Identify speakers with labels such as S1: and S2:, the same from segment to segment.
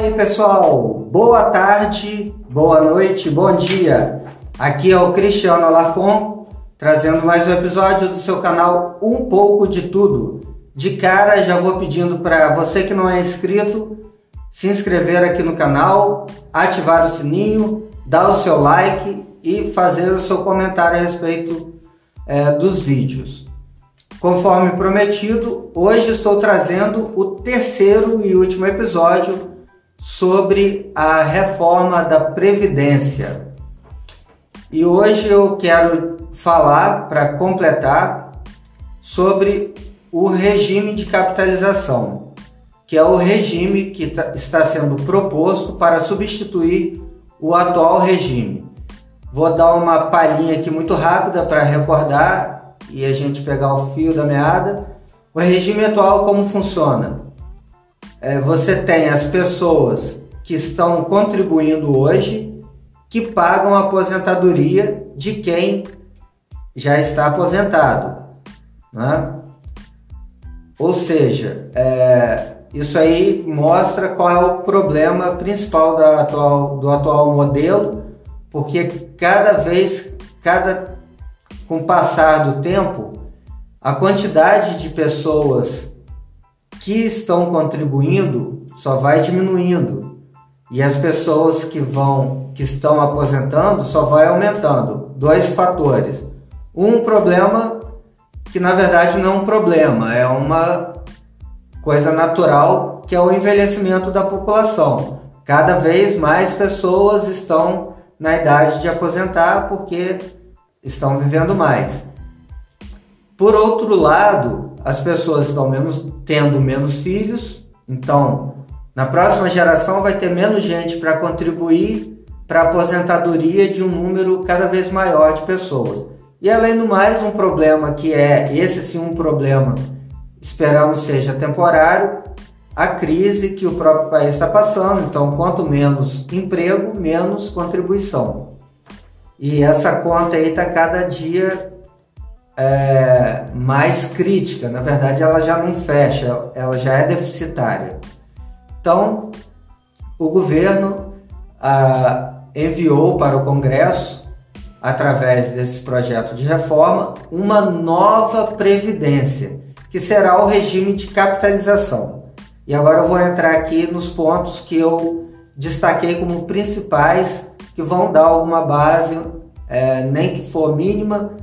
S1: aí pessoal, boa tarde, boa noite, bom dia. Aqui é o Cristiano Alarcon, trazendo mais um episódio do seu canal Um Pouco de Tudo. De cara já vou pedindo para você que não é inscrito, se inscrever aqui no canal, ativar o sininho, dar o seu like e fazer o seu comentário a respeito é, dos vídeos. Conforme prometido, hoje estou trazendo o terceiro e último episódio sobre a reforma da Previdência. E hoje eu quero falar, para completar, sobre o regime de capitalização, que é o regime que tá, está sendo proposto para substituir o atual regime. Vou dar uma palhinha aqui muito rápida para recordar e a gente pegar o fio da meada. O regime atual como funciona? É, você tem as pessoas que estão contribuindo hoje que pagam a aposentadoria de quem já está aposentado. Né? Ou seja, é, isso aí mostra qual é o problema principal atual, do atual modelo, porque cada vez, cada com o passar do tempo, a quantidade de pessoas que estão contribuindo só vai diminuindo e as pessoas que vão que estão aposentando só vai aumentando. Dois fatores. Um problema que na verdade não é um problema, é uma coisa natural, que é o envelhecimento da população. Cada vez mais pessoas estão na idade de aposentar porque estão vivendo mais. Por outro lado, as pessoas estão menos, tendo menos filhos, então na próxima geração vai ter menos gente para contribuir para a aposentadoria de um número cada vez maior de pessoas. E além do mais, um problema que é, esse sim um problema, esperamos seja temporário, a crise que o próprio país está passando. Então, quanto menos emprego, menos contribuição. E essa conta aí está cada dia é, mais crítica. Na verdade, ela já não fecha, ela já é deficitária. Então, o governo ah, enviou para o Congresso, através desse projeto de reforma, uma nova previdência, que será o regime de capitalização. E agora eu vou entrar aqui nos pontos que eu destaquei como principais que vão dar alguma base, é, nem que for mínima,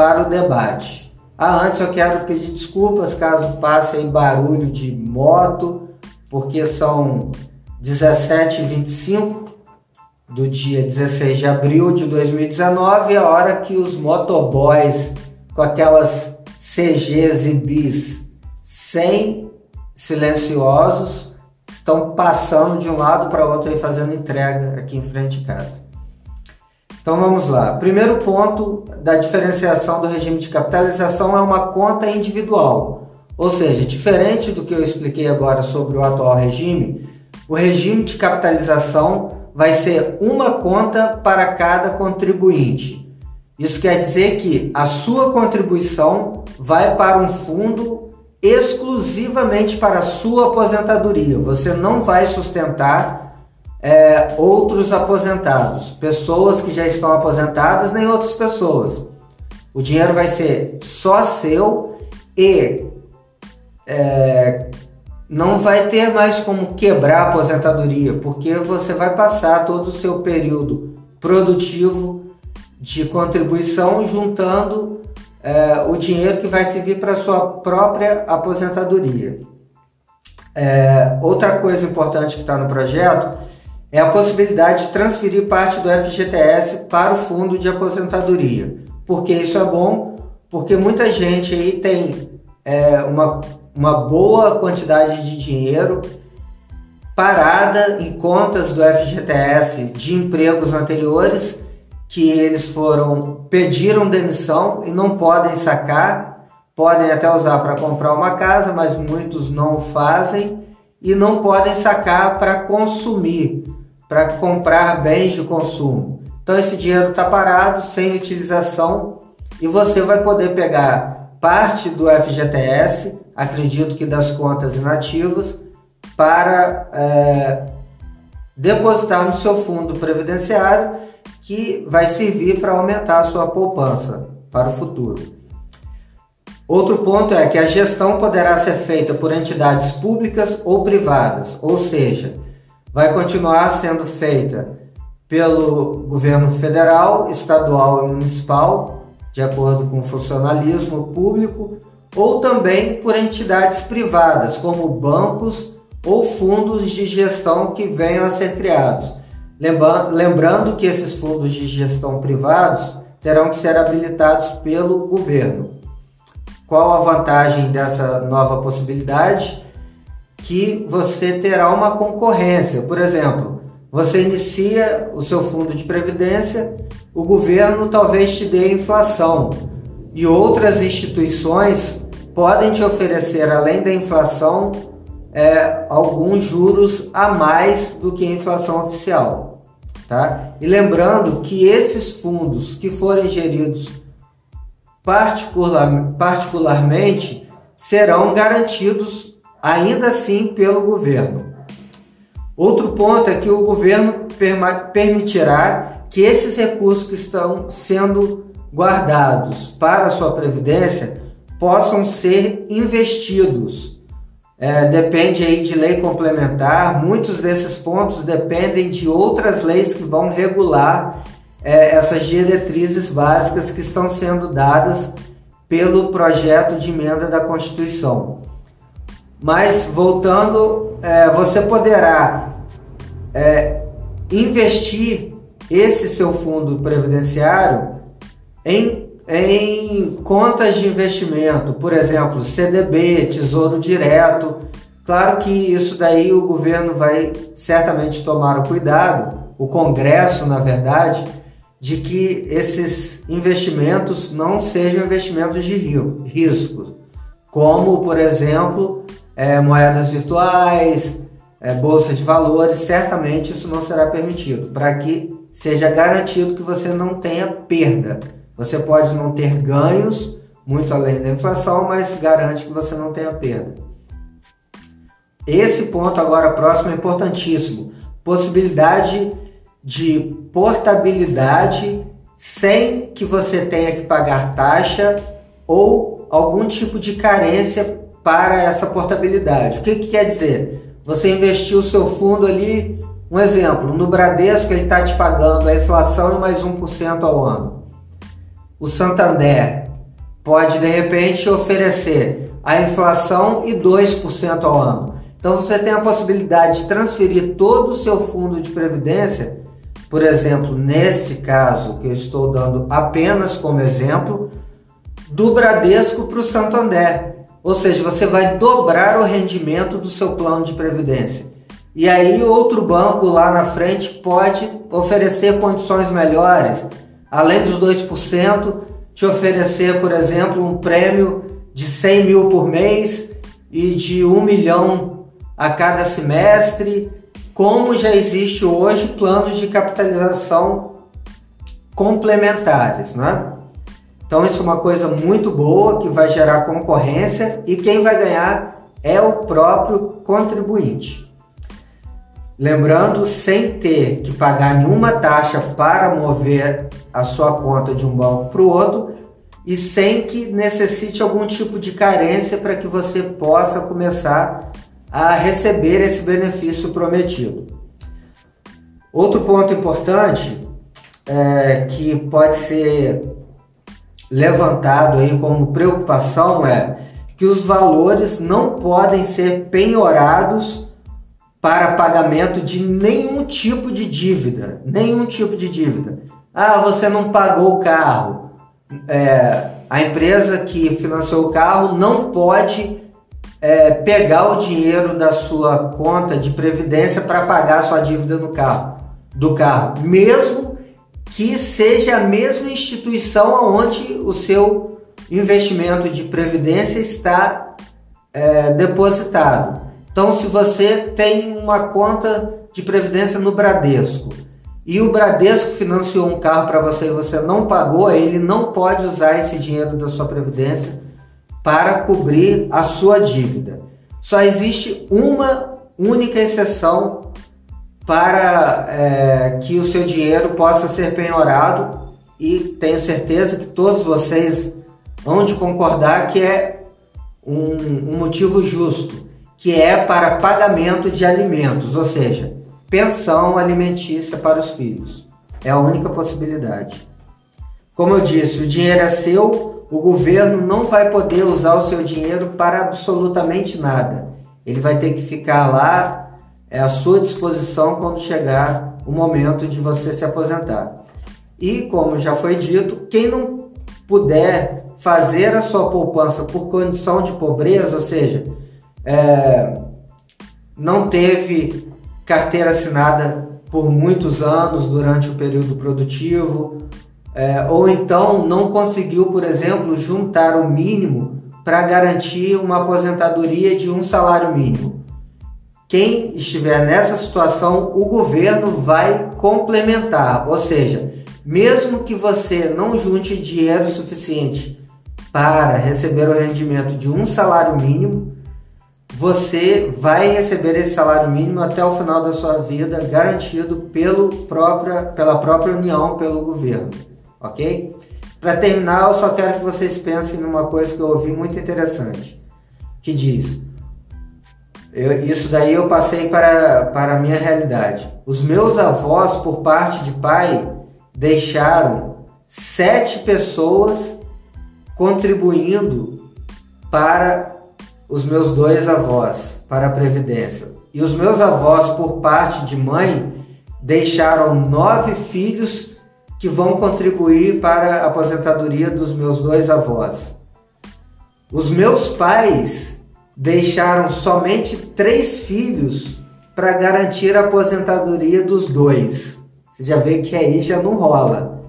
S1: para o debate. Ah, antes eu quero pedir desculpas caso passe aí barulho de moto, porque são 17h25 do dia 16 de abril de 2019, a hora que os motoboys com aquelas CGs e bis sem silenciosos estão passando de um lado para outro e fazendo entrega aqui em frente de casa. Então vamos lá. Primeiro ponto da diferenciação do regime de capitalização é uma conta individual. Ou seja, diferente do que eu expliquei agora sobre o atual regime, o regime de capitalização vai ser uma conta para cada contribuinte. Isso quer dizer que a sua contribuição vai para um fundo exclusivamente para a sua aposentadoria. Você não vai sustentar é, outros aposentados, pessoas que já estão aposentadas, nem outras pessoas. O dinheiro vai ser só seu e é, não vai ter mais como quebrar a aposentadoria, porque você vai passar todo o seu período produtivo de contribuição juntando é, o dinheiro que vai servir para sua própria aposentadoria. É, outra coisa importante que está no projeto é a possibilidade de transferir parte do FGTS para o fundo de aposentadoria. Porque isso é bom? Porque muita gente aí tem é, uma, uma boa quantidade de dinheiro parada em contas do FGTS de empregos anteriores que eles foram pediram demissão e não podem sacar, podem até usar para comprar uma casa, mas muitos não fazem e não podem sacar para consumir, para comprar bens de consumo. Então esse dinheiro está parado, sem utilização e você vai poder pegar parte do FGTS, acredito que das contas inativas, para é, depositar no seu fundo previdenciário que vai servir para aumentar a sua poupança para o futuro. Outro ponto é que a gestão poderá ser feita por entidades públicas ou privadas, ou seja, vai continuar sendo feita pelo governo federal, estadual e municipal, de acordo com o funcionalismo público, ou também por entidades privadas, como bancos ou fundos de gestão que venham a ser criados. Lembrando que esses fundos de gestão privados terão que ser habilitados pelo governo. Qual a vantagem dessa nova possibilidade? Que você terá uma concorrência. Por exemplo, você inicia o seu fundo de previdência, o governo talvez te dê inflação e outras instituições podem te oferecer, além da inflação, é, alguns juros a mais do que a inflação oficial. Tá? E lembrando que esses fundos que forem geridos particular, particularmente serão garantidos ainda assim pelo governo. Outro ponto é que o governo permitirá que esses recursos que estão sendo guardados para a sua previdência possam ser investidos é, depende aí de lei complementar. Muitos desses pontos dependem de outras leis que vão regular é, essas diretrizes básicas que estão sendo dadas pelo projeto de emenda da Constituição. Mas voltando, é, você poderá é, investir esse seu fundo previdenciário em em contas de investimento, por exemplo, CDB, Tesouro Direto. Claro que isso daí o governo vai certamente tomar o cuidado, o Congresso, na verdade, de que esses investimentos não sejam investimentos de risco, como, por exemplo, é, moedas virtuais, é, bolsa de valores, certamente isso não será permitido, para que seja garantido que você não tenha perda. Você pode não ter ganhos muito além da inflação, mas garante que você não tenha perda. Esse ponto agora próximo é importantíssimo. Possibilidade de portabilidade sem que você tenha que pagar taxa ou algum tipo de carência para essa portabilidade. O que, que quer dizer? Você investiu o seu fundo ali, um exemplo, no Bradesco ele está te pagando a inflação e mais 1% ao ano o Santander pode de repente oferecer a inflação e 2% ao ano. Então você tem a possibilidade de transferir todo o seu fundo de previdência, por exemplo, nesse caso que eu estou dando apenas como exemplo, do Bradesco para o Santander. Ou seja, você vai dobrar o rendimento do seu plano de previdência. E aí outro banco lá na frente pode oferecer condições melhores, além dos 2%, te oferecer, por exemplo, um prêmio de 100 mil por mês e de 1 milhão a cada semestre, como já existe hoje planos de capitalização complementares, né? Então isso é uma coisa muito boa que vai gerar concorrência e quem vai ganhar é o próprio contribuinte. Lembrando, sem ter que pagar nenhuma taxa para mover a sua conta de um banco para o outro e sem que necessite algum tipo de carência para que você possa começar a receber esse benefício prometido. Outro ponto importante é, que pode ser levantado aí como preocupação é que os valores não podem ser penhorados para pagamento de nenhum tipo de dívida, nenhum tipo de dívida. Ah, você não pagou o carro. É, a empresa que financiou o carro não pode é, pegar o dinheiro da sua conta de previdência para pagar a sua dívida no carro, do carro, mesmo que seja a mesma instituição onde o seu investimento de previdência está é, depositado. Então, se você tem uma conta de previdência no Bradesco e o Bradesco financiou um carro para você e você não pagou, ele não pode usar esse dinheiro da sua previdência para cobrir a sua dívida. Só existe uma única exceção para é, que o seu dinheiro possa ser penhorado e tenho certeza que todos vocês vão de concordar que é um, um motivo justo, que é para pagamento de alimentos, ou seja, pensão alimentícia para os filhos. É a única possibilidade. Como eu disse, o dinheiro é seu, o governo não vai poder usar o seu dinheiro para absolutamente nada. Ele vai ter que ficar lá é à sua disposição quando chegar o momento de você se aposentar. E como já foi dito, quem não puder fazer a sua poupança por condição de pobreza, ou seja, é, não teve carteira assinada por muitos anos durante o período produtivo, é, ou então não conseguiu, por exemplo, juntar o mínimo para garantir uma aposentadoria de um salário mínimo. Quem estiver nessa situação, o governo vai complementar, ou seja, mesmo que você não junte dinheiro suficiente para receber o rendimento de um salário mínimo, você vai receber esse salário mínimo até o final da sua vida, garantido pelo própria, pela própria União, pelo governo, ok? Para terminar, eu só quero que vocês pensem numa coisa que eu ouvi muito interessante, que diz: eu, isso daí eu passei para, para a minha realidade. Os meus avós, por parte de pai, deixaram sete pessoas contribuindo para os meus dois avós, para a Previdência. E os meus avós, por parte de mãe, deixaram nove filhos que vão contribuir para a aposentadoria dos meus dois avós. Os meus pais deixaram somente três filhos para garantir a aposentadoria dos dois. Você já vê que aí já não rola.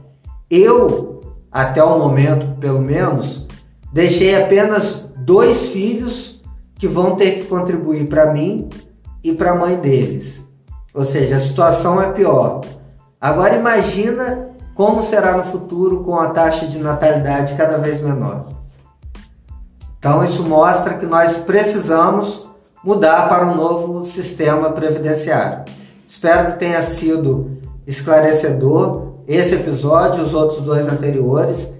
S1: Eu, até o momento pelo menos, deixei apenas dois filhos que vão ter que contribuir para mim e para a mãe deles. Ou seja, a situação é pior. Agora imagina como será no futuro com a taxa de natalidade cada vez menor. Então isso mostra que nós precisamos mudar para um novo sistema previdenciário. Espero que tenha sido esclarecedor esse episódio e os outros dois anteriores.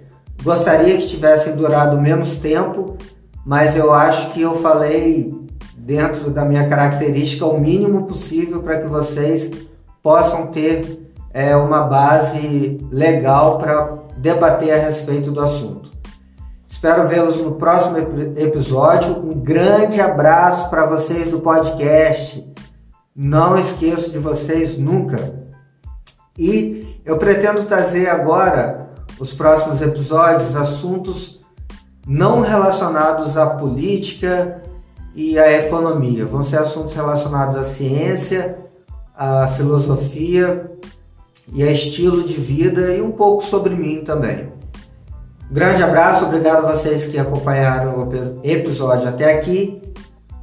S1: Gostaria que tivessem durado menos tempo, mas eu acho que eu falei dentro da minha característica o mínimo possível para que vocês possam ter é, uma base legal para debater a respeito do assunto. Espero vê-los no próximo episódio. Um grande abraço para vocês do podcast. Não esqueço de vocês nunca. E eu pretendo trazer agora, os próximos episódios, assuntos não relacionados à política e à economia. Vão ser assuntos relacionados à ciência, à filosofia e a estilo de vida e um pouco sobre mim também. Grande abraço, obrigado a vocês que acompanharam o episódio até aqui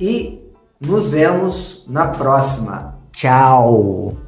S1: e nos vemos na próxima. Tchau!